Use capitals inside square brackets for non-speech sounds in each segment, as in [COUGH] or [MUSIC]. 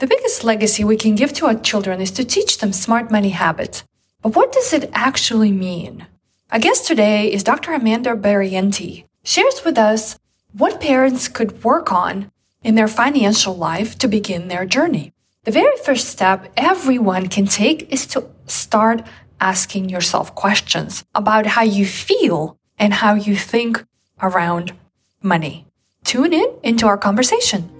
The biggest legacy we can give to our children is to teach them smart money habits. But what does it actually mean? Our guest today is Dr. Amanda Barrientez. Shares with us what parents could work on in their financial life to begin their journey. The very first step everyone can take is to start asking yourself questions about how you feel and how you think around money. Tune in into our conversation.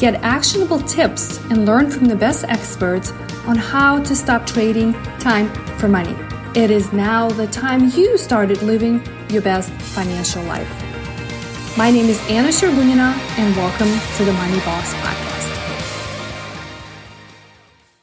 get actionable tips, and learn from the best experts on how to stop trading time for money. It is now the time you started living your best financial life. My name is Anna Shergunina, and welcome to the Money Boss Podcast.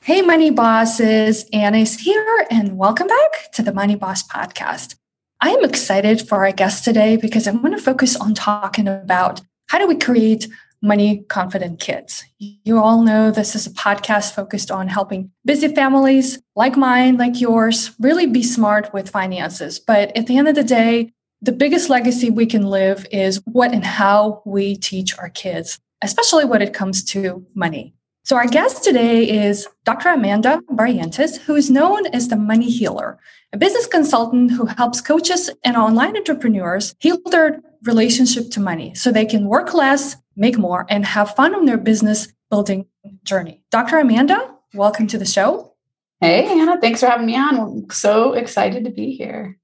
Hey, Money Bosses, Anna is here, and welcome back to the Money Boss Podcast. I am excited for our guest today because I'm going to focus on talking about how do we create money confident kids. You all know this is a podcast focused on helping busy families like mine, like yours, really be smart with finances. But at the end of the day, the biggest legacy we can live is what and how we teach our kids, especially when it comes to money. So our guest today is Dr. Amanda Barrientez, who is known as the money healer, a business consultant who helps coaches and online entrepreneurs heal their relationship to money so they can work less, make more, and have fun on their business building journey. Dr. Amanda, welcome to the show. Hey, Anna, thanks for having me on. I'm so excited to be here.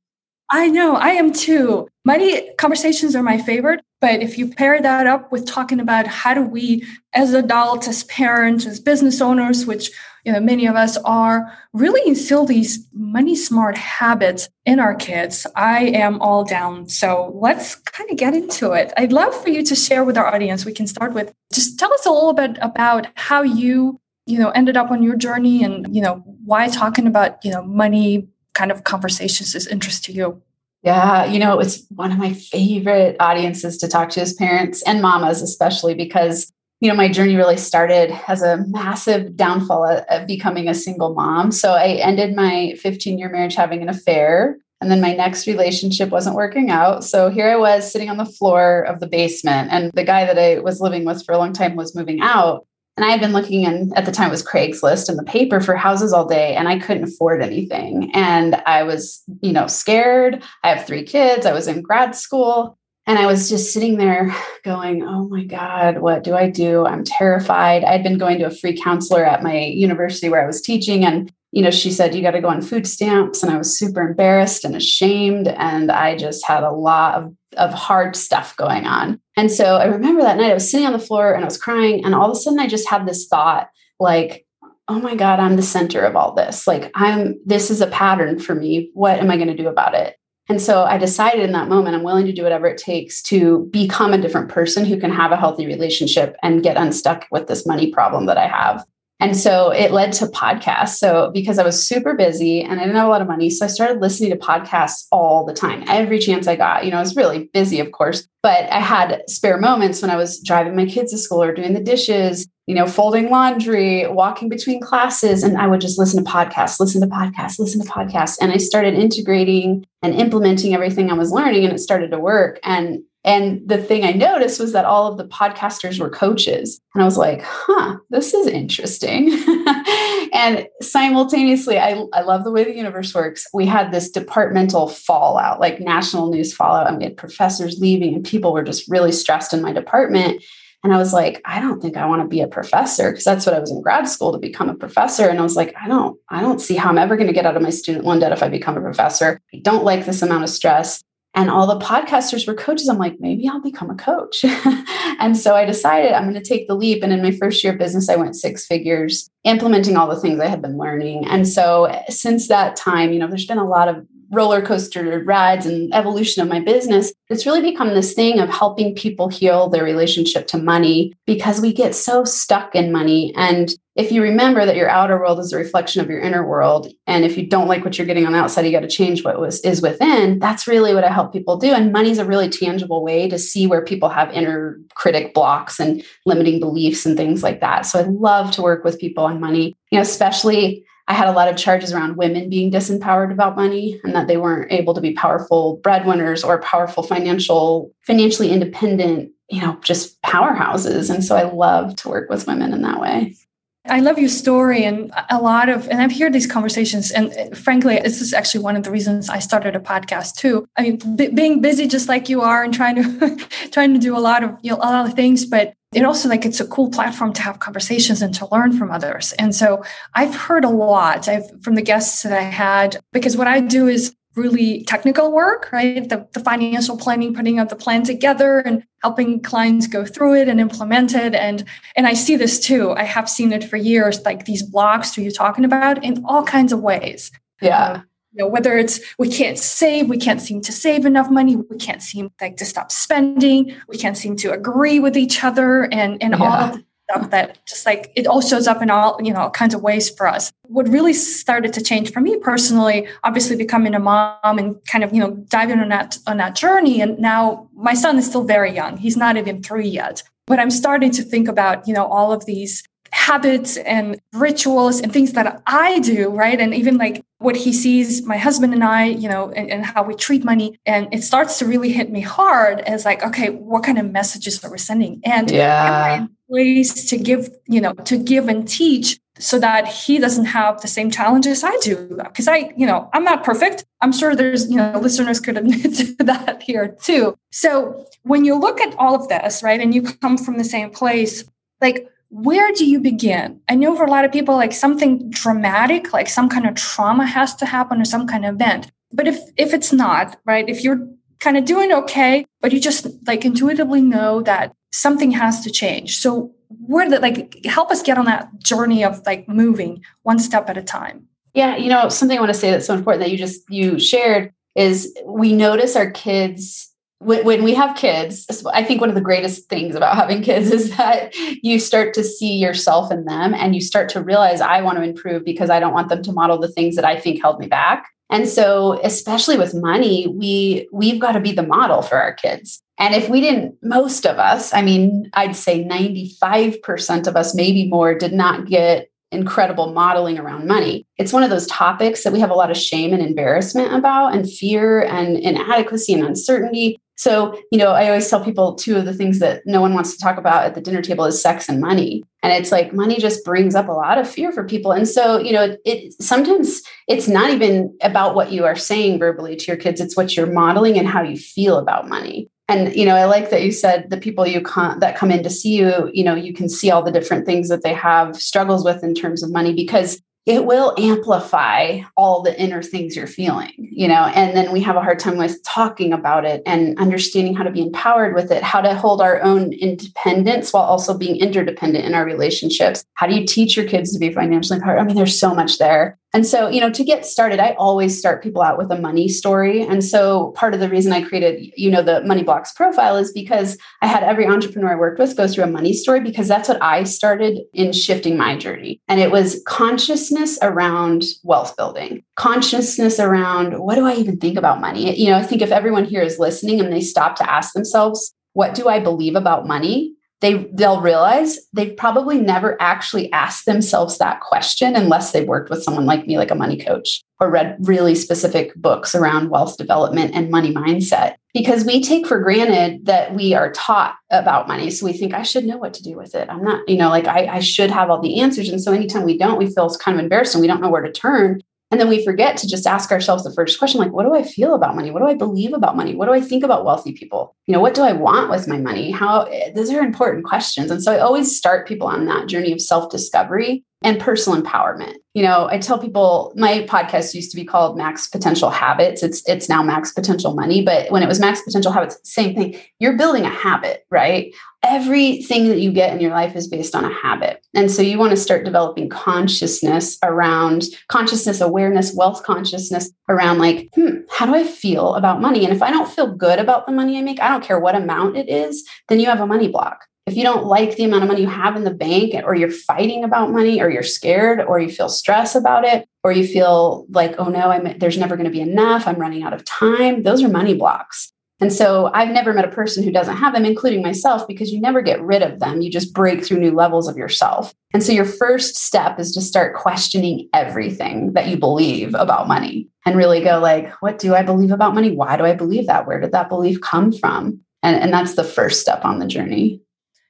I know, I am too. Money conversations are my favorite, but if you pair that up with talking about how do we, as adults, as parents, as business owners, which you know many of us are, really instill these money smart habits in our kids, I am all down. So let's kind of get into it. I'd love for you to share with our audience. We can start with just tell us a little bit about how you you know ended up on your journey and you know why talking about you know money kind of conversations is interest to you? Yeah, you know, it's one of my favorite audiences to talk to as parents and mamas, especially because, you know, my journey really started as a massive downfall of becoming a single mom. So I ended my 15 year marriage having an affair. And then my next relationship wasn't working out. So here I was sitting on the floor of the basement, and the guy that I was living with for a long time was moving out. And I had been looking in at the time it was Craigslist and the paper for houses all day and I couldn't afford anything. And I was, you know, scared. I have three kids. I was in grad school and I was just sitting there going, "Oh my god, what do I do? I'm terrified." I had been going to a free counselor at my university where I was teaching and you know, she said, you got to go on food stamps. And I was super embarrassed and ashamed. And I just had a lot of, of hard stuff going on. And so I remember that night I was sitting on the floor and I was crying. And all of a sudden I just had this thought like, oh my God, I'm the center of all this. Like, I'm, this is a pattern for me. What am I going to do about it? And so I decided in that moment, I'm willing to do whatever it takes to become a different person who can have a healthy relationship and get unstuck with this money problem that I have. And so it led to podcasts. So because I was super busy and I didn't have a lot of money, so I started listening to podcasts all the time, every chance I got. You know, I was really busy, of course, but I had spare moments when I was driving my kids to school or doing the dishes, you know, folding laundry, walking between classes, and I would just listen to podcasts, listen to podcasts, listen to podcasts. And I started integrating and implementing everything I was learning, and it started to work. And and the thing I noticed was that all of the podcasters were coaches. And I was like, huh, this is interesting. [LAUGHS] and simultaneously, I, I love the way the universe works. We had this departmental fallout, like national news fallout. And we had professors leaving, and people were just really stressed in my department. And I was like, I don't think I want to be a professor because that's what I was in grad school to become a professor. And I was like, I don't, I don't see how I'm ever going to get out of my student loan debt if I become a professor. I don't like this amount of stress and all the podcasters were coaches. I'm like, maybe I'll become a coach. [LAUGHS] and so I decided I'm going to take the leap. And in my first year of business, I went six figures, implementing all the things I had been learning. And so since that time, you know, there's been a lot of roller coaster rides and evolution of my business. It's really become this thing of helping people heal their relationship to money because we get so stuck in money. And if you remember that your outer world is a reflection of your inner world, and if you don't like what you're getting on the outside, you got to change what was is within. That's really what I help people do. And money is a really tangible way to see where people have inner critic blocks and limiting beliefs and things like that. So I love to work with people on money, you know, especially I had a lot of charges around women being disempowered about money and that they weren't able to be powerful breadwinners or powerful financial, financially independent, you know, just powerhouses. And so I love to work with women in that way. I love your story and a lot of, and I've heard these conversations. And uh, frankly, this is actually one of the reasons I started a podcast too. I mean, b- being busy just like you are and trying to [LAUGHS] trying to do a lot of you know, a lot of things, but it also like it's a cool platform to have conversations and to learn from others. And so I've heard a lot I've, from the guests that I had because what I do is really technical work, right? The, the financial planning, putting out the plan together and helping clients go through it and implement it. And and I see this too. I have seen it for years, like these blocks that you're talking about in all kinds of ways. Yeah. Um, you know, whether it's we can't save, we can't seem to save enough money, we can't seem like to stop spending, we can't seem to agree with each other and and yeah. all of stuff that just like it all shows up in all you know kinds of ways for us. What really started to change for me personally obviously becoming a mom and kind of you know diving on that on that journey and now my son is still very young. He's not even three yet. But i'm starting to think about you know all of these habits and rituals and things that I do, right? And even like what he sees my husband and I, you know, and, and, how we treat money. And it starts to really hit me hard as like, okay, what kind of messages are we sending? And yeah. ways to give, you know, to give and teach so that he doesn't have the same challenges I do. Because I, you know, I'm not perfect. I'm sure there's, you know, listeners could [LAUGHS] admit to that here too. So when you look at all of this, right, and you come from the same place, like where do you begin? I know for a lot of people, like something dramatic, like some kind of trauma has to happen or some kind of event. But if if it's not, right, if you're kind of doing okay, but you just like intuitively know that something has to change. So where that like help us get on that journey of like moving one step at a time. Yeah, you know, something I want to say that's so important that you just you shared is we notice our kids when, we have kids, I think one of the greatest things about having kids is that you start to see yourself in them and you start to realize I want to improve because I don't want them to model the things that I think held me back. And so especially with money, we we've got to be the model for our kids. And if we didn't most of us, I mean, I'd say 95% of us maybe more did not get incredible modeling around money. It's one of those topics that we have a lot of shame and embarrassment about, and fear and inadequacy and uncertainty. So, you know, I always tell people two of the things that no one wants to talk about at the dinner table is sex and money. And it's like money just brings up a lot of fear for people. And so, you know, it sometimes it's not even about what you are saying verbally to your kids, it's what you're modeling and how you feel about money. And you know, I like that you said the people you con- that come in to see you, you know, you can see all the different things that they have struggles with in terms of money because it will amplify all the inner things you're feeling, you know, and then we have a hard time with talking about it and understanding how to be empowered with it, how to hold our own independence while also being interdependent in our relationships. How do you teach your kids to be financially empowered? I mean, there's so much there. And so, you know, to get started, I always start people out with a money story. And so, part of the reason I created, you know, the Money Blocks profile is because I had every entrepreneur I worked with go through a money story because that's what I started in shifting my journey. And it was consciousness around wealth building, consciousness around what do I even think about money? You know, I think if everyone here is listening and they stop to ask themselves, what do I believe about money? They they'll realize they've probably never actually asked themselves that question unless they've worked with someone like me like a money coach or read really specific books around wealth development and money mindset. Because we take for granted that we are taught about money. So we think i should know what to do with it. I'm not you know like I, I should have all the answers. And so anytime we don't we feel kind of embarrassed and we don't know where to turn and then we forget to just ask ourselves the first question like, what do I feel about money? What do I believe about money? What do I think about wealthy people? You know, what do I want with my money? How, those are important questions. And so I always start people on that journey of self discovery and personal empowerment. You know, I tell people my podcast used to be called Max Potential Habits. It's it's now Max Potential Money, but when it was Max Potential Habits, same thing. You're building a habit, right? Everything that you get in your life is based on a habit. And so you want to start developing consciousness around consciousness awareness, wealth consciousness around like, hmm, how do I feel about money? And if I don't feel good about the money I make, I don't care what amount it is, then you have a money block if you don't like the amount of money you have in the bank or you're fighting about money or you're scared or you feel stress about it or you feel like oh no I'm, there's never going to be enough i'm running out of time those are money blocks and so I've never met a person who doesn't have them, including myself, because you never get rid of them. You just break through new levels of yourself. And so your first step is to start questioning everything that you believe about money and really go like, what do I believe about money? Why do I believe that? Where did that belief come from? And, and that's the first step on the journey.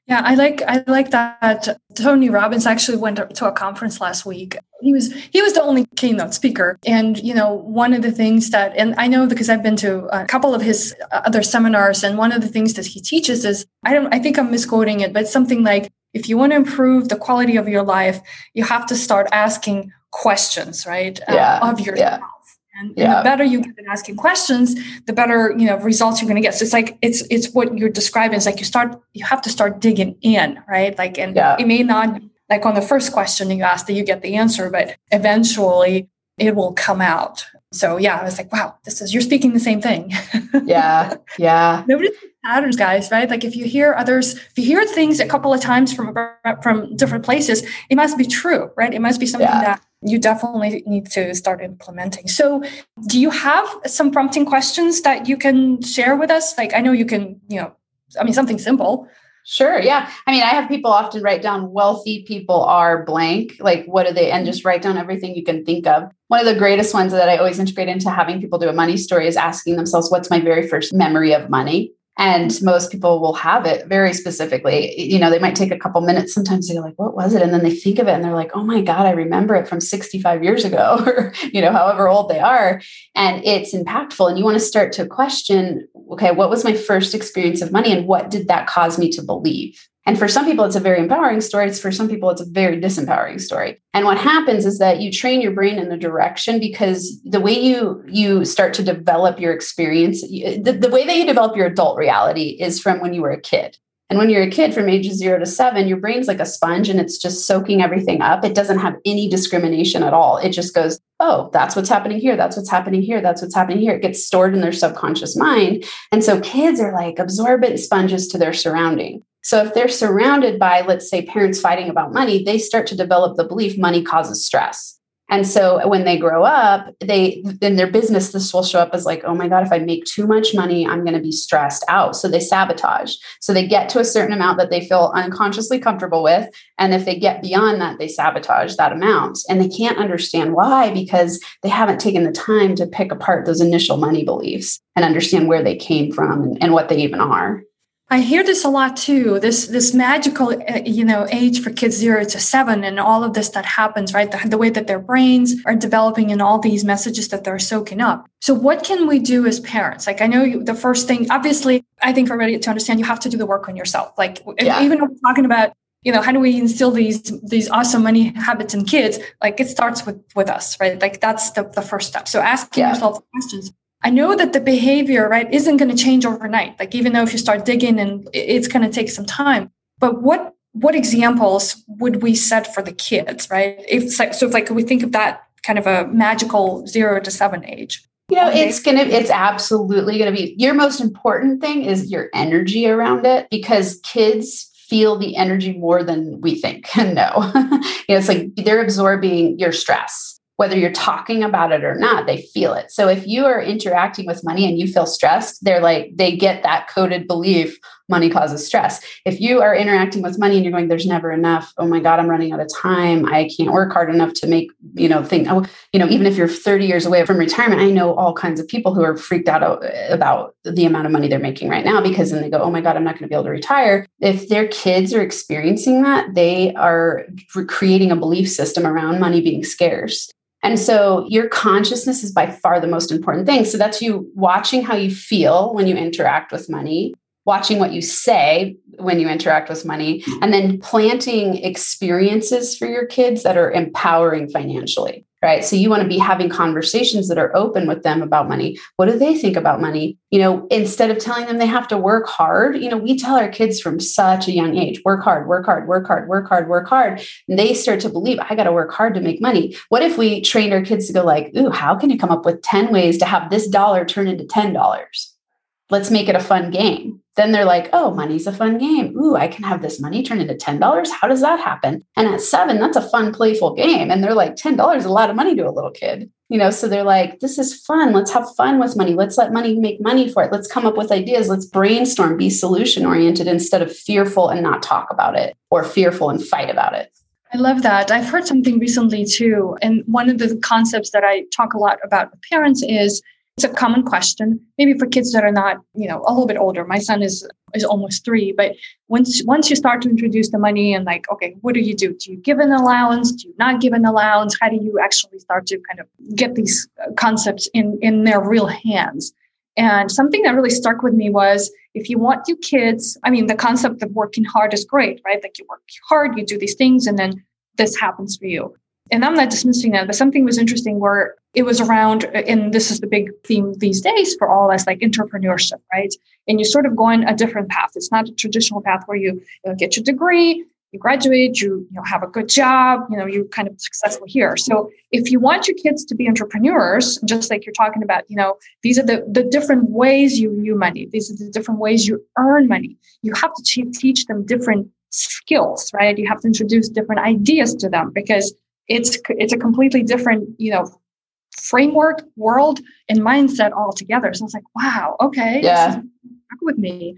Yeah, I like I like that Tony Robbins actually went to a conference last week. He was he was the only keynote speaker, and you know one of the things that and I know because I've been to a couple of his other seminars, and one of the things that he teaches is I don't I think I'm misquoting it, but something like if you want to improve the quality of your life, you have to start asking questions, right, yeah, uh, of yourself. Yeah. And, yeah. and, the better you get at asking questions, the better you know results you're going to get. So it's like it's it's what you're describing. It's like you start you have to start digging in, right? Like, and yeah. it may not like on the first question you ask that you get the answer, but eventually it will come out. So yeah, I was like, wow, this is you're speaking the same thing. [LAUGHS] yeah, yeah. Nobody patterns, guys, right? Like if you hear others, if you hear things a couple of times from from different places, it must be true, right? It must be something yeah. that you definitely need to start implementing. So, do you have some prompting questions that you can share with us? Like, I know you can, you know, I mean, something simple. Sure. Yeah. I mean, I have people often write down wealthy people are blank. Like, what do they, and just write down everything you can think of. One of the greatest ones that I always integrate into having people do a money story is asking themselves, what's my very first memory of money? And most people will have it very specifically. You know they might take a couple minutes. Sometimes they're like what was it? And then they think of it and they're like oh my god i remember it from 65 years ago [LAUGHS] or you know however old they are. And it's impactful. And you want to start to question okay what was my first experience of money and what did that cause me to believe and for some people, it's a very empowering story. It's for some people, it's a very disempowering story. And what happens is that you train your brain in the direction because the way you you start to develop your experience, the, the way that you develop your adult reality is from when you were a kid. And when you're a kid from ages zero to seven, your brain's like a sponge and it's just soaking everything up. It doesn't have any discrimination at all. It just goes, oh, that's what's happening here. That's what's happening here. That's what's happening here. It gets stored in their subconscious mind. And so kids are like absorbent sponges to their surrounding. So if they're surrounded by, let's say, parents fighting about money, they start to develop the belief money causes stress. And so when they grow up, they in their business, this will show up as like, oh my God, if I make too much money, I'm going to be stressed out. So they sabotage. So they get to a certain amount that they feel unconsciously comfortable with. And if they get beyond that, they sabotage that amount. And they can't understand why because they haven't taken the time to pick apart those initial money beliefs and understand where they came from and, and what they even are. I hear this a lot too. This this magical, uh, you know, age for kids zero to seven, and all of this that happens, right? The, the way that their brains are developing, and all these messages that they're soaking up. So, what can we do as parents? Like, I know you, the first thing, obviously, I think for everybody to understand, you have to do the work on yourself. Like, yeah. even we're talking about you know how do we instill these these awesome money habits in kids like it starts with with us right like that's the, the first step so asking yeah. yourself questions I know that the behavior, right, isn't going to change overnight. Like even though if you start digging and it's going to take some time. But what what examples would we set for the kids, right? If so, if like we think of that kind of a magical zero to seven age. You know, it's gonna, it's absolutely gonna be your most important thing is your energy around it because kids feel the energy more than we think [LAUGHS] and know. [LAUGHS] you know, it's like they're absorbing your stress whether you're talking about it or not, they feel it. So if you are interacting with money and you feel stressed, they're like, they get that coded belief money causes stress. If you are interacting with money and you're going, there's never enough, oh my God, I'm running out of time. I can't work hard enough to make, you know, think, oh, you know, even if you're 30 years away from retirement, I know all kinds of people who are freaked out about the amount of money they're making right now because then they go, oh my God, I'm not going to be able to retire. If their kids are experiencing that, they are creating a belief system around money being scarce. And so your consciousness is by far the most important thing. So that's you watching how you feel when you interact with money, watching what you say when you interact with money, mm-hmm. and then planting experiences for your kids that are empowering financially right? So you want to be having conversations that are open with them about money. What do they think about money? You know, instead of telling them they have to work hard, you know, we tell our kids from such a young age, work hard, work hard, work hard, work hard, work hard. And they start to believe I got to work hard to make money. What if we trained our kids to go like, ooh, how can you come up with 10 ways to have this dollar turn into $10? Let's make it a fun game then they're like, oh, money's a fun game. Ooh, I can have this money turn into $10. How does that happen? And at seven, that's a fun, playful game. And they're like, $10 is a lot of money to a little kid. You know, so they're like, this is fun. Let's have fun with money. Let's let money make money for it. Let's come up with ideas. Let's brainstorm, be solution oriented instead of fearful and not talk about it or fearful and fight about it. I love that. I've heard something recently too. And one of the concepts that I talk a lot about with parents is it's a common question, maybe for kids that are not, you know, a little bit older. My son is is almost three, but once once you start to introduce the money and like, okay, what do you do? Do you give an allowance? Do you not give an allowance? How do you actually start to kind of get these uh, concepts in in their real hands? And something that really stuck with me was if you want your kids, I mean, the concept of working hard is great, right? Like you work hard, you do these things, and then this happens for you and I'm not dismissing that, but something was interesting where it was around, and this is the big theme these days for all us, like entrepreneurship, right? And you sort of go on a different path. It's not a traditional path where you, you get your degree, you graduate, you, you know, have a good job, you know, you're kind of successful here. So if you want your kids to be entrepreneurs, just like you're talking about, you know, these are the, the different ways you view money. These are the different ways you earn money. You have to teach them different skills, right? You have to introduce different ideas to them because it's it's a completely different you know framework world and mindset altogether. So it's like wow okay yeah. with me.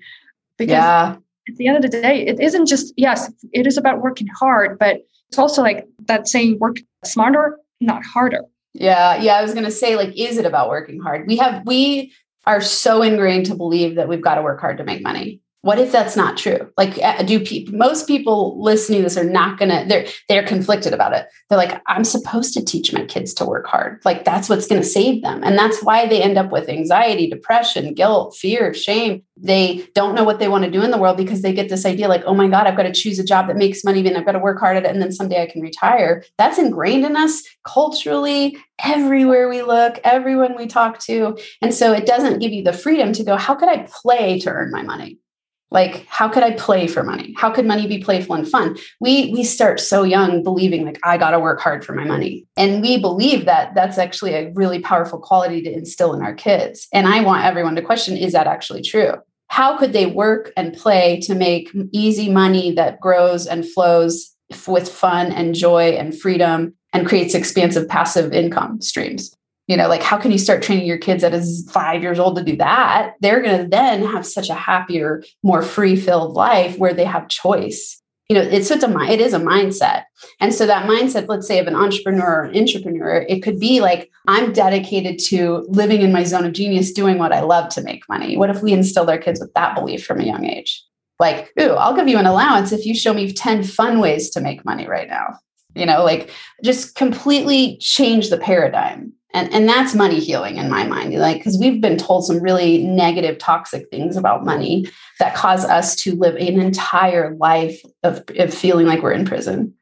Because yeah. at the end of the day it isn't just yes it is about working hard but it's also like that saying work smarter not harder. Yeah yeah i was going to say like is it about working hard? We have we are so ingrained to believe that we've got to work hard to make money what if that's not true? Like uh, do most people listening to this are not gonna they're they're conflicted about it. They're like i'm supposed to teach my kids to work hard. Like that's what's gonna save them. And that's why they end up with anxiety depression guilt fear shame. They don't know what they want to do in the world because they get this idea like oh my god i've got to choose a job that makes money and i've got to work hard at it and then someday i can retire. That's ingrained in us culturally everywhere we look everyone we talk to. And so it doesn't give you the freedom to go how could i play to earn my money like how could i play for money? How could money be playful and fun? We we start so young believing like i got to work hard for my money. And we believe that that's actually a really powerful quality to instill in our kids. And i want everyone to question is that actually true? How could they work and play to make easy money that grows and flows with fun and joy and freedom and creates expansive passive income streams you know like how can you start training your kids at as five years old to do that? They're going to then have such a happier more free filled life where they have choice. You know it's it's a it is a mindset. And so that mindset let's say of an entrepreneur or an entrepreneur it could be like i'm dedicated to living in my zone of genius doing what i love to make money. What if we instill our kids with that belief from a young age? Like ooh i'll give you an allowance if you show me 10 fun ways to make money right now. You know like just completely change the paradigm and and that's money healing in my mind like because we've been told some really negative toxic things about money that cause us to live an entire life of, of feeling like we're in prison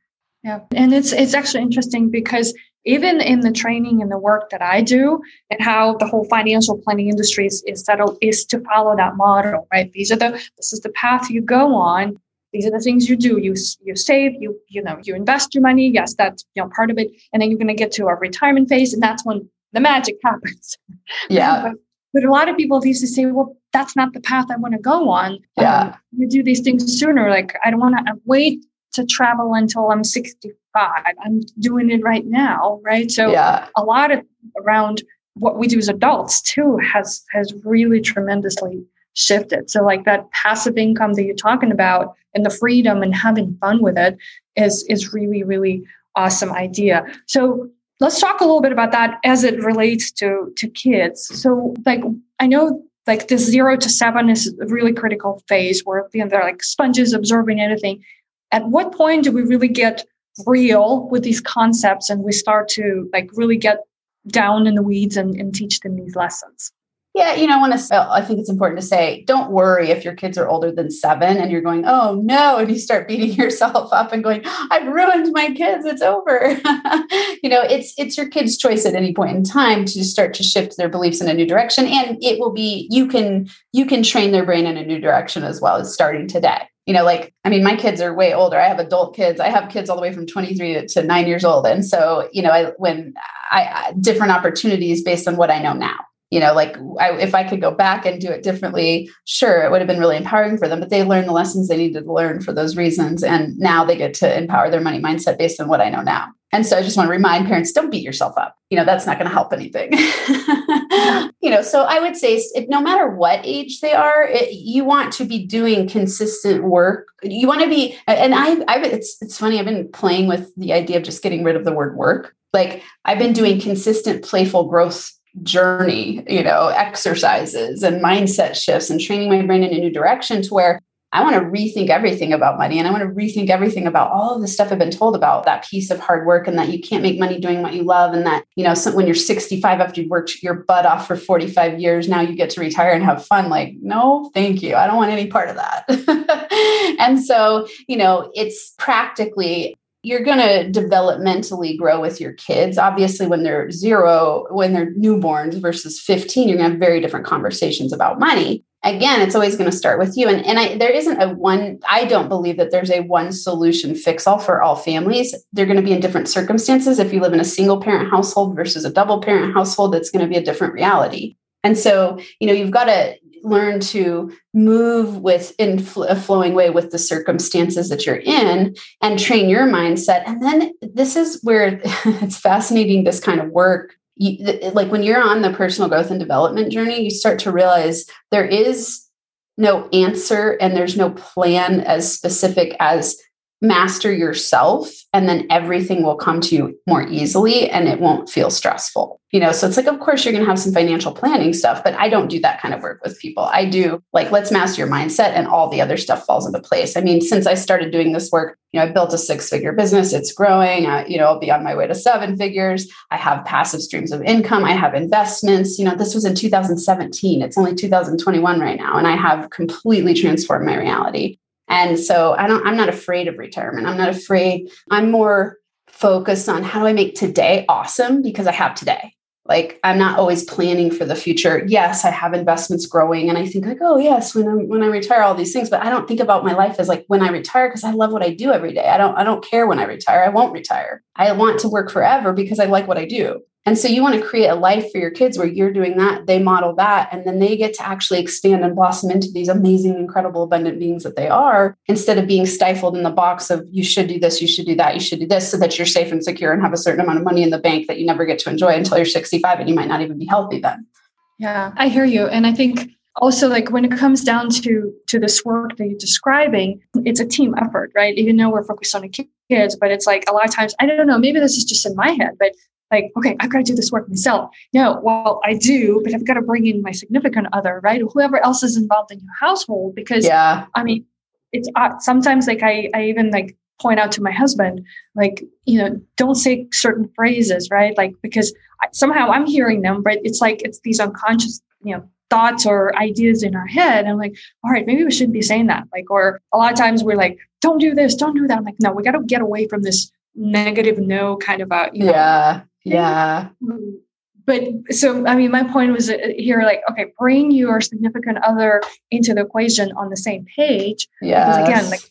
yeah and it's it's actually interesting because even in the training and the work that I do and how the whole financial planning industry is, is settled is to follow that model, right? These are the this is the path you go on. These are the things you do. You you save, you you know, you invest your money. Yes, that's you know part of it. And then you're going to get to a retirement phase, and that's when the magic happens. Yeah. [LAUGHS] but, but, a lot of people used to say, well, that's not the path I want to go on. Yeah. Um, you do these things sooner. Like I don't want to wait to travel until I'm 65. I'm doing it right now. Right. So yeah. a lot of around what we do as adults too has has really tremendously shifted. So like that passive income that you're talking about and the freedom and having fun with it is is really, really awesome idea. So let's talk a little bit about that as it relates to to kids so like i know like this zero to seven is a really critical phase where you know, they're like sponges absorbing anything at what point do we really get real with these concepts and we start to like really get down in the weeds and, and teach them these lessons yeah, you know, I want to. I think it's important to say, don't worry if your kids are older than seven and you're going, oh no, and you start beating [LAUGHS] yourself up and going, I've ruined my kids. It's over. [LAUGHS] you know, it's it's your kid's choice at any point in time to start to shift their beliefs in a new direction, and it will be you can you can train their brain in a new direction as well as starting today. You know, like I mean, my kids are way older. I have adult kids. I have kids all the way from 23 to, nine years old, and so you know, I when I different opportunities based on what I know now you know like I, if i could go back and do it differently sure it would have been really empowering for them but they learned the lessons they needed to learn for those reasons and now they get to empower their money mindset based on what i know now. And so i just want to remind parents don't beat yourself up. You know that's not going to help anything. [LAUGHS] You know so i would say if, no matter what age they are it, you want to be doing consistent work. You want to be and i i it's it's funny i've been playing with the idea of just getting rid of the word work. Like i've been doing consistent playful growth journey, you know, exercises and mindset shifts and training my brain in a new direction to where I want to rethink everything about money and I want to rethink everything about all of the stuff I've been told about that piece of hard work and that you can't make money doing what you love and that, you know, so when you're 65 after you've worked your butt off for 45 years, now you get to retire and have fun. Like, no, thank you. I don't want any part of that. [LAUGHS] and so, you know, it's practically you're going to developmentally grow with your kids. Obviously, when they're zero, when they're newborns versus 15, you're going to have very different conversations about money. Again, it's always going to start with you. And, and I, there isn't a one, I don't believe that there's a one solution fix all for all families. They're going to be in different circumstances. If you live in a single parent household versus a double parent household, it's going to be a different reality. And so, you know, you've got to learn to move with in a flowing way with the circumstances that you're in and train your mindset. And then this is where [LAUGHS] it's fascinating this kind of work. You, like when you're on the personal growth and development journey you start to realize there is no answer and there's no plan as specific as master yourself and then everything will come to you more easily and it won't feel stressful you know? So it's like of course you're going to have some financial planning stuff but i don't do that kind of work with people. I do like let's master your mindset and all the other stuff falls into place. I mean since i started doing this work you know i built a six figure business. It's growing. You know i'll be on my way to seven figures. I have passive streams of income. I have investments. You know this was in 2017 it's only 2021 right now and i have completely transformed my reality and so I don't, I'm not afraid of retirement. I'm not afraid. I'm more focused on how do I make today awesome because I have today. Like I'm not always planning for the future. Yes, I have investments growing and I think like, oh yes, when I when I retire all these things, but I don't think about my life as like when I retire because I love what I do every day. I don't I don't care when I retire. I won't retire. I want to work forever because I like what I do. And so you want to create a life for your kids where you're doing that, they model that, and then they get to actually expand and blossom into these amazing, incredible, abundant beings that they are instead of being stifled in the box of you should do this, you should do that, you should do this so that you're safe and secure and have a certain amount of money in the bank that you never get to enjoy until you're 65 and you might not even be healthy then. Yeah, I hear you. And I think also like when it comes down to to this work that you're describing it's a team effort right even though we're focused on the kids but it's like a lot of times i don't know maybe this is just in my head but like, okay, I've got to do this work myself. No, well, I do, but I've got to bring in my significant other, right? Whoever else is involved in your household, because yeah, I mean, it's uh, sometimes like I, I even like point out to my husband, like, you know, don't say certain phrases, right? Like, because I, somehow I'm hearing them, but it's like it's these unconscious, you know, thoughts or ideas in our head. I'm like, all right, maybe we shouldn't be saying that. Like, or a lot of times we're like, don't do this, don't do that. I'm like, no, we got to get away from this negative no kind of a you know, yeah yeah. But so, I mean, my point was uh, here like, okay, bring your significant other into the equation on the same page. Yeah. Because again, like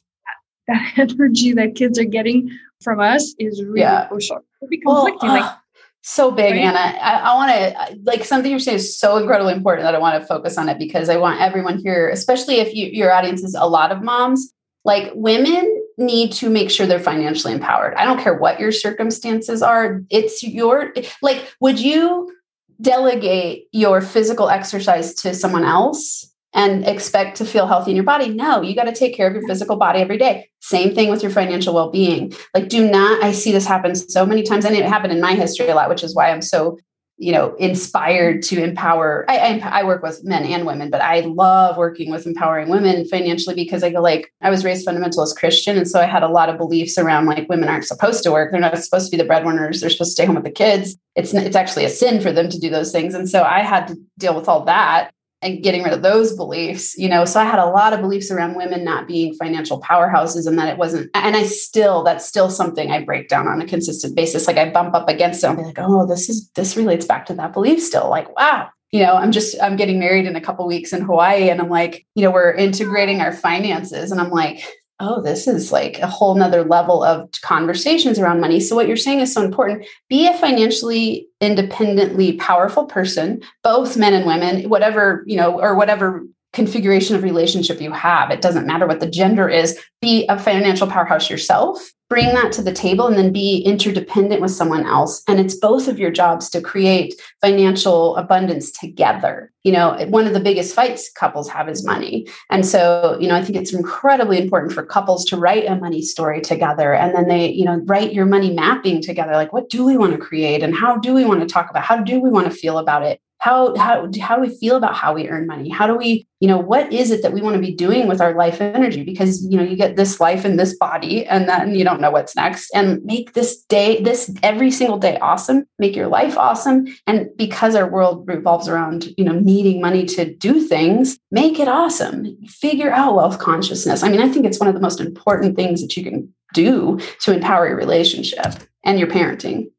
that, that, [LAUGHS] energy that kids are getting from us is really yeah. crucial. It'd be conflicting. Well, uh, like, so big, right? Anna. I, I want to like something you're saying is so incredibly important that I want to focus on it because I want everyone here, especially if you, your audience is a lot of moms, like women need to make sure they're financially empowered. I don't care what your circumstances are. It's your, like, would you delegate your physical exercise to someone else and expect to feel healthy in your body? No, you got to take care of your physical body every day. Same thing with your financial well being. Like, do not, I see this happen so many times, and it happened in my history a lot, which is why I'm so you know inspired to empower I, I, I work with men and women but i love working with empowering women financially because i feel like i was raised fundamentalist christian and so i had a lot of beliefs around like women aren't supposed to work. They're not supposed to be the breadwinners. They're supposed to stay home with the kids. It's it's actually a sin for them to do those things. And so i had to deal with all that and getting rid of those beliefs you know? So i had a lot of beliefs around women not being financial powerhouses and that it wasn't and i still that's still something i break down on a consistent basis. Like i bump up against it. I'll be like oh this is this relates back to that belief still. Like wow you know i'm just i'm getting married in a couple weeks in hawaii and i'm like you know we're integrating our finances and i'm like oh, this is like a whole nother level of conversations around money. So, what you're saying is so important. Be a financially independently powerful person, both men and women, whatever, you know, or whatever configuration of relationship you have. It doesn't matter what the gender is. Be a financial powerhouse yourself bring that to the table and then be interdependent with someone else. And it's both of your jobs to create financial abundance together. You know one of the biggest fights couples have is money. And so you know i think it's incredibly important for couples to write a money story together and then they you know write your money mapping together. Like what do we want to create and how do we want to talk about how do we want to feel about it how how how do we feel about how we earn money? How do we you know what is it that we want to be doing with our life energy? Because you know you get this life and this body and then you don't know what's next. And make this day this every single day awesome. Make your life awesome. And because our world revolves around you know needing money to do things make it awesome. Figure out wealth consciousness. I mean i think it's one of the most important things that you can do to empower your relationship and your parenting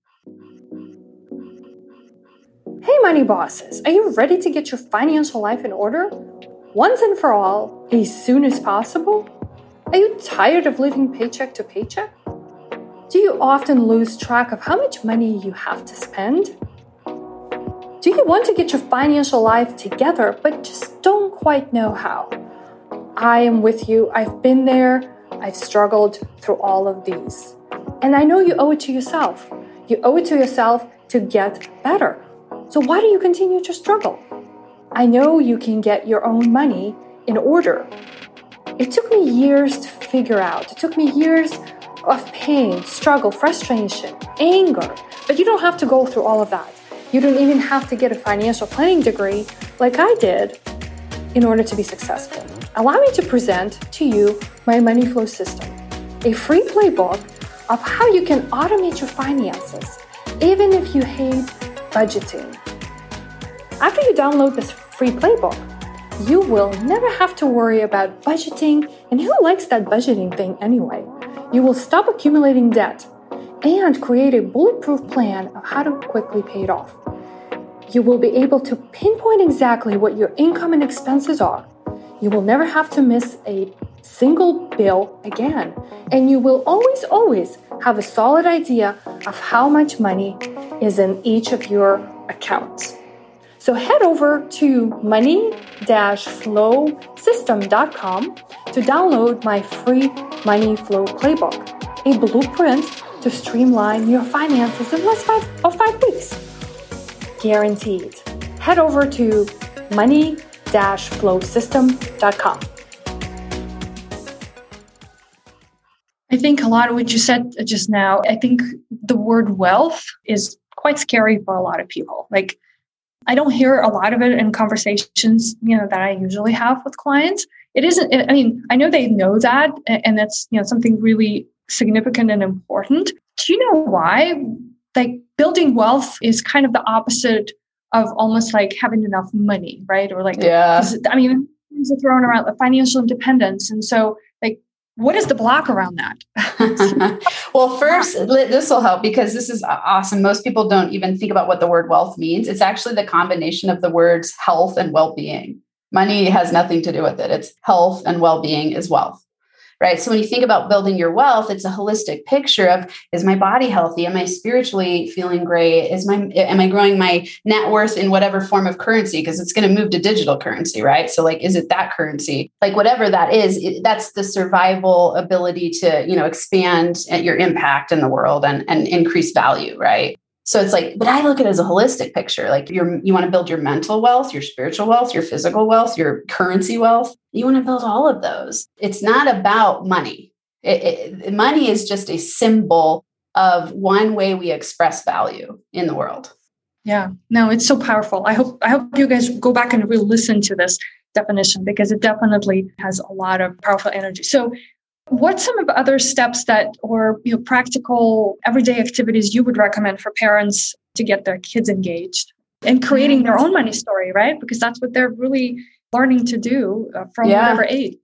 Hey, money bosses, are you ready to get your financial life in order? Once and for all, as soon as possible? Are you tired of living paycheck to paycheck? Do you often lose track of how much money you have to spend? Do you want to get your financial life together but just don't quite know how? I am with you. I've been there. I've struggled through all of these. And I know you owe it to yourself. You owe it to yourself to get better. So why do you continue to struggle? I know you can get your own money in order. It took me years to figure out. It took me years of pain, struggle, frustration, anger. But you don't have to go through all of that. You don't even have to get a financial planning degree like I did in order to be successful. Allow me to present to you my money flow system, a free playbook of how you can automate your finances, even if you hate budgeting. After you download this free playbook, you will never have to worry about budgeting, and who likes that budgeting thing anyway? You will stop accumulating debt and create a bulletproof plan of how to quickly pay it off. You will be able to pinpoint exactly what your income and expenses are. You will never have to miss a single bill again. And you will always, always have a solid idea of how much money is in each of your accounts. So head over to money-flowsystem.com to download my free Money Flow Playbook, a blueprint to streamline your finances in less five, of five weeks. Guaranteed. Head over to money-flowsystem.com. I think a lot of what you said just now, I think the word wealth is quite scary for a lot of people. Like, I don't hear a lot of it in conversations, you know, that I usually have with clients. It isn't, I mean, I know they know that, and that's, you know, something really significant and important. Do you know why? Like, building wealth is kind of the opposite of almost like having enough money, right? Or like, yeah. I mean, things are thrown around like financial independence. And so, what is the block around that? [LAUGHS] well, first, this will help because this is awesome. Most people don't even think about what the word wealth means. It's actually the combination of the words health and well being. Money has nothing to do with it, it's health and well being is wealth right? So when you think about building your wealth, it's a holistic picture of is my body healthy? Am I spiritually feeling great? Is my am I growing my net worth in whatever form of currency because it's going to move to digital currency, right? So like is it that currency? Like whatever that is, it, that's the survival ability to, you know, expand your impact in the world and and increase value, right? So it's like, but I look at it as a holistic picture. Like you're, you want to build your mental wealth, your spiritual wealth, your physical wealth, your currency wealth. You want to build all of those. It's not about money. It, it, money is just a symbol of one way we express value in the world. Yeah, no, it's so powerful. I hope I hope you guys go back and really listen to this definition because it definitely has a lot of powerful energy. So what some of the other steps that or you know practical everyday activities you would recommend for parents to get their kids engaged and creating their own money story, right? Because that's what they're really learning to do uh, from yeah. whatever age.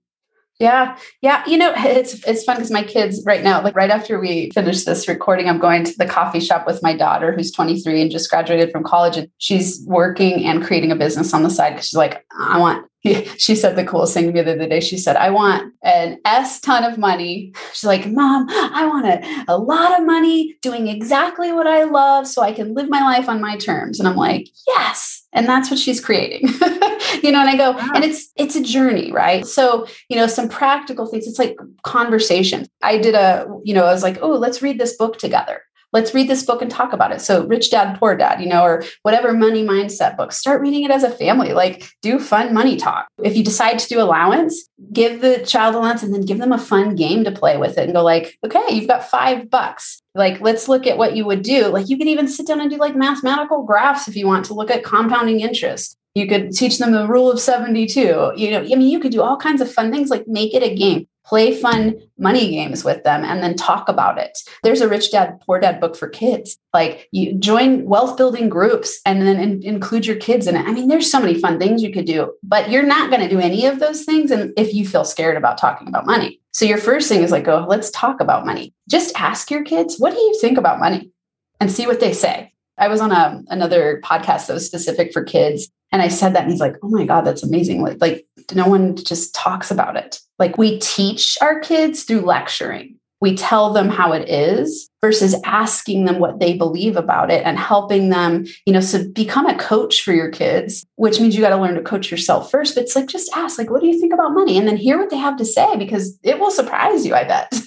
Yeah. Yeah. You know, [LAUGHS] it's it's fun because my kids right now, like right after we finish this recording, I'm going to the coffee shop with my daughter who's 23 and just graduated from college. And she's working and creating a business on the side because she's like, I want she said the coolest thing to me the other day. She said, I want an S ton of money. [LAUGHS] She's like, Mom, I want a, a lot of money doing exactly what I love so I can live my life on my terms. And I'm like, yes. And that's what she's creating. [LAUGHS] you know, and I go, wow. and it's it's a journey, right? So, you know, some practical things. It's like conversation. I did a, you know, I was like, oh, let's read this book together let's read this book and talk about it. So, Rich Dad, Poor Dad, you know, or whatever money mindset book, start reading it as a family. Like, do fun money talk. If you decide to do allowance, give the child allowance and then give them a fun game to play with it and go, like, okay, you've got five bucks. Like, let's look at what you would do. Like, you could even sit down and do like mathematical graphs if you want to look at compounding interest. You could teach them the rule of 72. You know, I mean, you could do all kinds of fun things like make it a game play fun money games with them and then talk about it. There's a rich dad poor dad book for kids. Like you join wealth building groups and then in, include your kids in it. I mean there's so many fun things you could do but you're not going to do any of those things and if you feel scared about talking about money. So your first thing is like go let's talk about money. Just ask your kids what do you think about money? And see what they say. I was on a, another podcast that was specific for kids and I said that, and he's like, "Oh my god, that's amazing!" Like, like no one just talks about it. Like we teach our kids through lecturing we tell them how it is versus asking them what they believe about it and helping them, you know, so become a coach for your kids, which means you got to learn to coach yourself first. But it's like, just ask, like, what do you think about money? And then hear what they have to say because it will surprise you, I bet. [LAUGHS]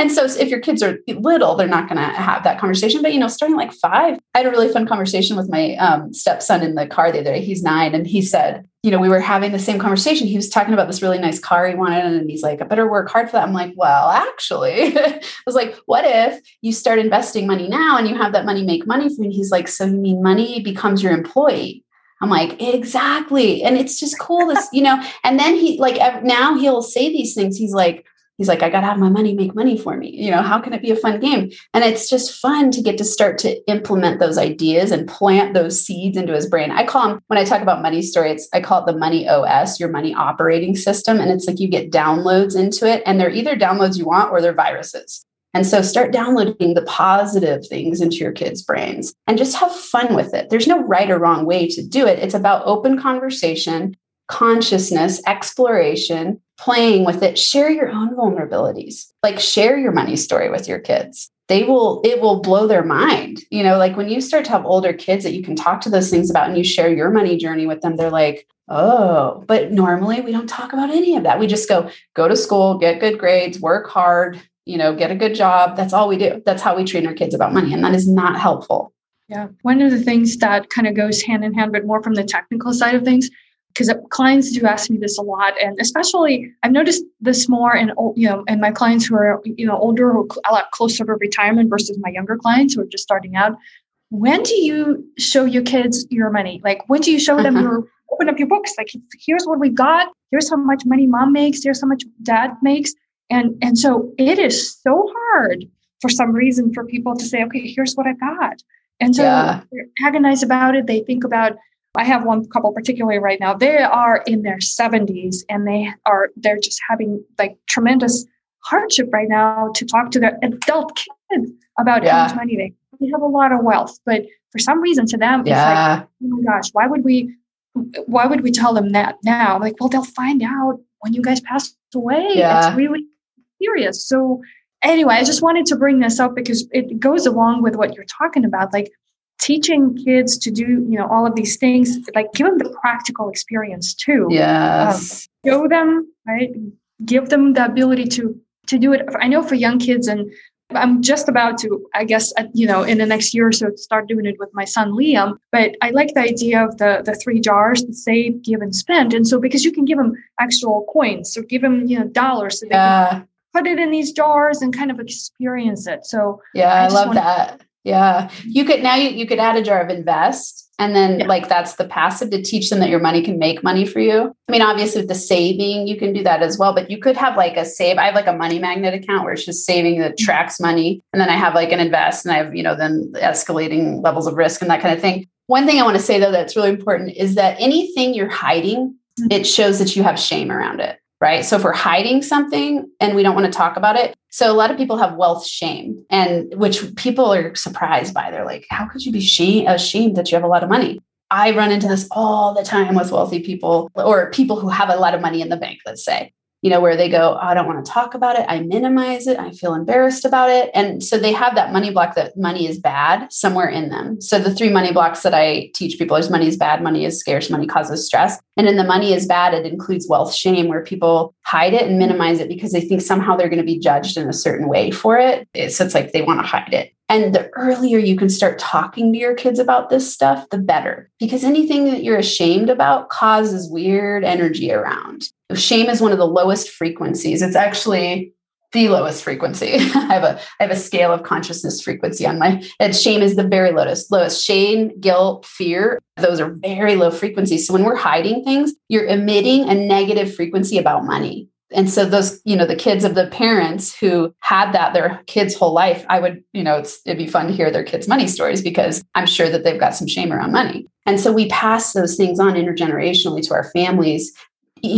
and so if your kids are little, they're not going to have that conversation. But, you know, starting like five, I had a really fun conversation with my um, stepson in the car the other day. He's nine and he said, you know, we were having the same conversation. He was talking about this really nice car he wanted, and he's like, I better work hard for that. I'm like, well, actually, [LAUGHS] I was like, what if you start investing money now and you have that money make money for you? And he's like, so you mean money becomes your employee? I'm like, exactly. And it's just cool to, you know, and then he like now he'll say these things. He's like, he's like, I got to have my money make money for me. You know, how can it be a fun game? And it's just fun to get to start to implement those ideas and plant those seeds into his brain. I call them, when I talk about money story, it's, I call it the money OS, your money operating system. And it's like you get downloads into it, and they're either downloads you want or they're viruses. And so start downloading the positive things into your kids' brains and just have fun with it. There's no right or wrong way to do it. It's about open conversation, consciousness, exploration, playing with it, share your own vulnerabilities. Like share your money story with your kids. They will, it will blow their mind. You know, like when you start to have older kids that you can talk to those things about and you share your money journey with them, they're like, oh, but normally we don't talk about any of that. We just go, go to school, get good grades, work hard, you know, get a good job. That's all we do. That's how we train our kids about money. And that is not helpful. Yeah. One of the things that kind of goes hand in hand, but more from the technical side of things, because clients do ask me this a lot and especially i've noticed this more in you know in my clients who are you know older a lot closer to retirement versus my younger clients who are just starting out when do you show your kids your money like when do you show them uh-huh. your open up your books like here's what we got here's how much money mom makes here's how much dad makes and and so it is so hard for some reason for people to say okay here's what i got and so yeah. they agonize about it they think about I have one couple particularly right now. They are in their 70s and they are they're just having like tremendous hardship right now to talk to their adult kids about yeah. how much money they they have a lot of wealth, but for some reason to them yeah. it's like, oh my gosh, why would we why would we tell them that now? like, well, they'll find out when you guys pass away. Yeah. It's really serious. So anyway, I just wanted to bring this up because it goes along with what you're talking about. Like teaching kids to do you know all of these things like give them the practical experience too yes um, show them right give them the ability to to do it i know for young kids and i'm just about to i guess uh, you know in the next year or so start doing it with my son liam but i like the idea of the the three jars the save give and spend and so because you can give them actual coins or give them you know dollars so they yeah. can put it in these jars and kind of experience it so yeah i, I love that yeah. You could now you, you could add a jar of invest and then yeah. like that's the passive to teach them that your money can make money for you. I mean, obviously with the saving, you can do that as well, but you could have like a save. I have like a money magnet account where it's just saving that mm-hmm. tracks money. And then I have like an invest and I have, you know, then escalating levels of risk and that kind of thing. One thing I want to say though that's really important is that anything you're hiding, mm-hmm. it shows that you have shame around it right? So if we're hiding something and we don't want to talk about it, so a lot of people have wealth shame, and which people are surprised by. They're like, "How could you be shame, ashamed that you have a lot of money?" I run into this all the time with wealthy people or people who have a lot of money in the bank, let's say you know, where they go, oh, I don't want to talk about it. I minimize it. I feel embarrassed about it. And so they have that money block that money is bad somewhere in them. So the three money blocks that I teach people is money is bad, money is scarce, money causes stress. And in the money is bad, it includes wealth shame, where people hide it and minimize it because they think somehow they're going to be judged in a certain way for it. So it's like they want to hide it. And the earlier you can start talking to your kids about this stuff, the better. Because anything that you're ashamed about causes weird energy around. Shame is one of the lowest frequencies. It's actually the lowest frequency. [LAUGHS] I have a I have a scale of consciousness frequency on my and shame is the very lowest. Lowest shame, guilt, fear, those are very low frequencies. So when we're hiding things, you're emitting a negative frequency about money. And so those, you know, the kids of the parents who had that their kids' whole life, I would, you know, it'd be fun to hear their kids' money stories because I'm sure that they've got some shame around money. And so we pass those things on intergenerationally to our families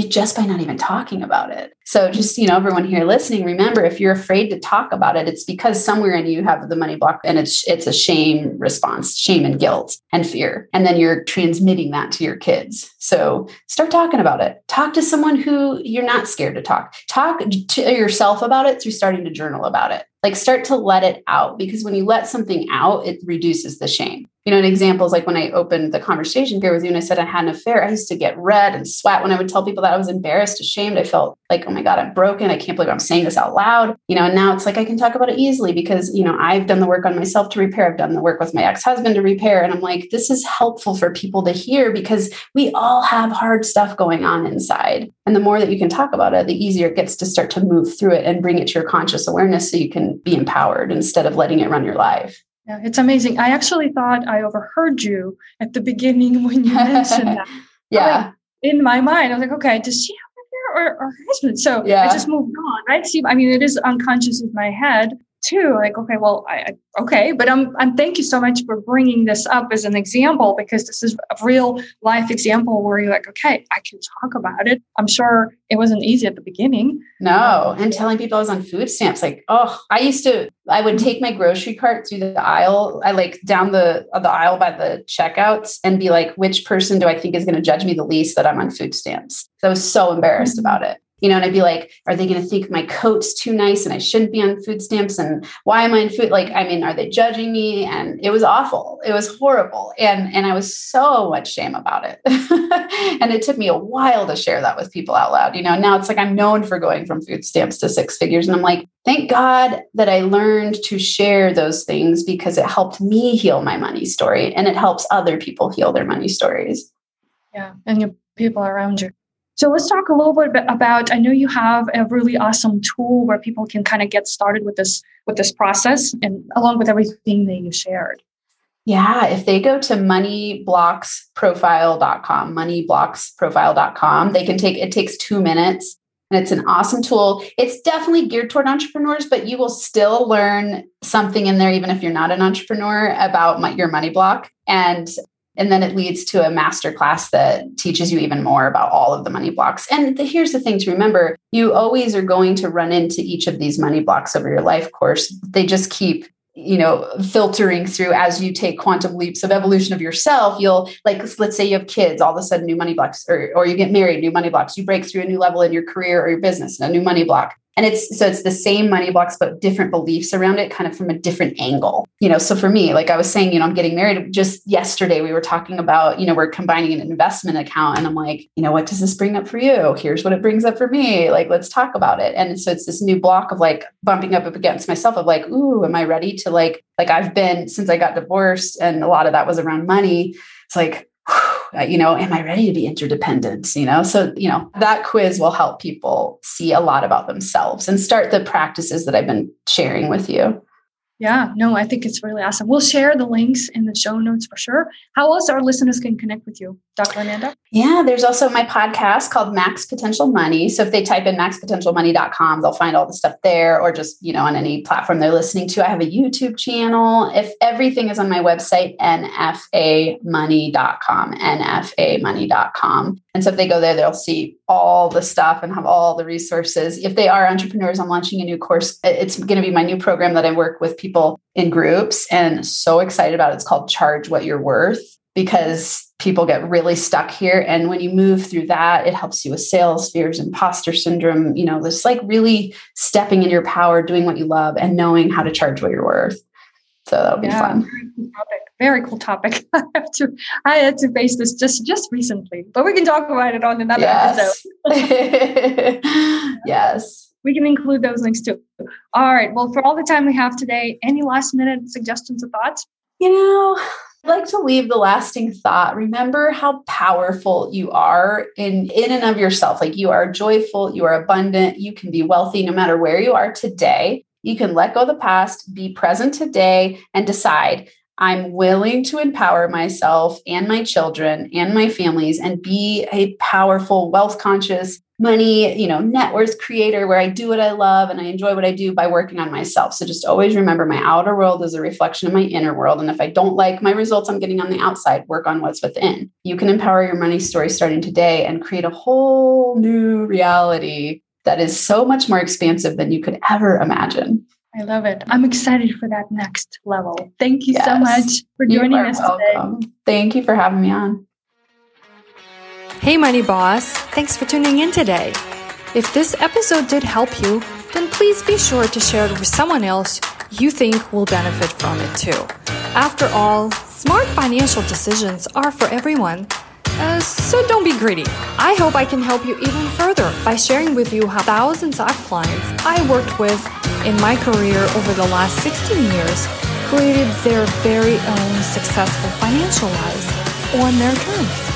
just by not even talking about it. So just, you know, everyone here listening, remember if you're afraid to talk about it, it's because somewhere in you have the money block and it's it's a shame response, shame and guilt and fear. And then you're transmitting that to your kids. So start talking about it. Talk to someone who you're not scared to talk. Talk to yourself about it through starting to journal about it. Like start to let it out because when you let something out, it reduces the shame you know, an example is like when I opened the conversation here with you and I said I had an affair, I used to get red and sweat when I would tell people that I was embarrassed, ashamed. I felt like, oh my God, I'm broken. I can't believe I'm saying this out loud. You know, and now it's like I can talk about it easily because, you know, I've done the work on myself to repair. I've done the work with my ex-husband to repair. And I'm like, this is helpful for people to hear because we all have hard stuff going on inside. And the more that you can talk about it, the easier it gets to start to move through it and bring it to your conscious awareness so you can be empowered instead of letting it run your life. Yeah, it's amazing. I actually thought I overheard you at the beginning [LAUGHS] when you mentioned that. [LAUGHS] yeah. Like, in my mind, I was like, okay, does she have a or, or her husband? So yeah. I just moved on. Right. See, I mean, it is unconscious in my head too. Like, okay, well, I, okay, but I'm, I'm thank you so much for bringing this up as an example because this is a real life example where you're like, okay, I can talk about it. I'm sure it wasn't easy at the beginning. No, and telling people I was on food stamps, like, oh, I used to, I would take my grocery cart through the aisle, I like down the the aisle by the checkouts, and be like, which person do I think is going to judge me the least that I'm on food stamps? So I was so embarrassed mm-hmm. about it you know, and I'd be like, are they going to think my coat's too nice and I shouldn't be on food stamps? And why am I in food? Like, I mean, are they judging me? And it was awful. It was horrible. And, and I was so much shame about it. [LAUGHS] and it took me a while to share that with people out loud. You know, now it's like I'm known for going from food stamps to six figures. And I'm like, thank God that I learned to share those things because it helped me heal my money story and it helps other people heal their money stories. Yeah. And your people around you. So let's talk a little bit about. I know you have a really awesome tool where people can kind of get started with this with this process, and along with everything that you shared. Yeah, if they go to moneyblocksprofile.com, moneyblocksprofile.com, they can take it takes 2 minutes and it's an awesome tool. It's definitely geared toward entrepreneurs, but you will still learn something in there even if you're not an entrepreneur about my, your money block. And and then it leads to a master class that teaches you even more about all of the money blocks. And the, here's the thing to remember you always are going to run into each of these money blocks over your life course. They just keep you know filtering through as you take quantum leaps of evolution of yourself you'll like let's say you have kids all of a sudden new money blocks or, or you get married new money blocks you break through a new level in your career or your business a new money block and it's so it's the same money blocks but different beliefs around it kind of from a different angle you know? So for me like i was saying you know i'm getting married. Just yesterday we were talking about you know we're combining an investment account and i'm like you know what does this bring up for you? Here's what it brings up for me. Like let's talk about it. And so it's this new block of like bumping up against myself of like ooh am i ready to like like i've been since i got divorced and a lot of that was around money. It's like Uh, you know, am I ready to be interdependent? You know, so, you know, that quiz will help people see a lot about themselves and start the practices that I've been sharing with you. Yeah, no, I think it's really awesome. We'll share the links in the show notes for sure. How else our listeners can connect with you, Dr. Amanda? Yeah, there's also my podcast called Max Potential Money. So if they type in maxpotentialmoney.com, they'll find all the stuff there or just, you know, on any platform they're listening to. I have a YouTube channel. If everything is on my website, nfamoney.com, nfamoney.com. And so if they go there, they'll see all the stuff and have all the resources. If they are entrepreneurs, I'm launching a new course. It's going to be my new program that I work with people in groups and so excited about it. It's called Charge What You're Worth. because people get really stuck here. And when you move through that, it helps you with sales fears, imposter syndrome, you know, this like really stepping in your power, doing what you love, and knowing how to charge what you're worth. So that'll be yeah, fun. Very cool topic. Very cool topic. [LAUGHS] I have to I had to face this just just recently, but we can talk about it on another yes. episode. [LAUGHS] [LAUGHS] yes. We can include those links too. All right. Well, for all the time we have today, any last minute suggestions or thoughts? You know, I'd like to leave the lasting thought. Remember how powerful you are in in and of yourself. Like you are joyful, you are abundant, you can be wealthy no matter where you are today. You can let go of the past, be present today, and decide I'm willing to empower myself and my children and my families and be a powerful, wealth conscious, money, you know, net worth creator where I do what I love and I enjoy what I do by working on myself. So just always remember my outer world is a reflection of my inner world. And if I don't like my results I'm getting on the outside, work on what's within. You can empower your money story starting today and create a whole new reality that is so much more expansive than you could ever imagine. I love it. I'm excited for that next level. Thank you yes. so much for joining us welcome. today. Thank you for having me on. Hey, Money Boss. Thanks for tuning in today. If this episode did help you, then please be sure to share it with someone else you think will benefit from it too. After all, smart financial decisions are for everyone. Uh, so don't be greedy. I hope I can help you even further by sharing with you how thousands of clients I worked with in my career over the last 16 years created their very own successful financial lives on their terms.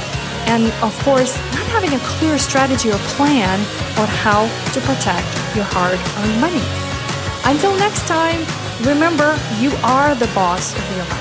and of course, not having a clear strategy or plan on how to protect your hard earned money. Until next time, remember you are the boss of your life.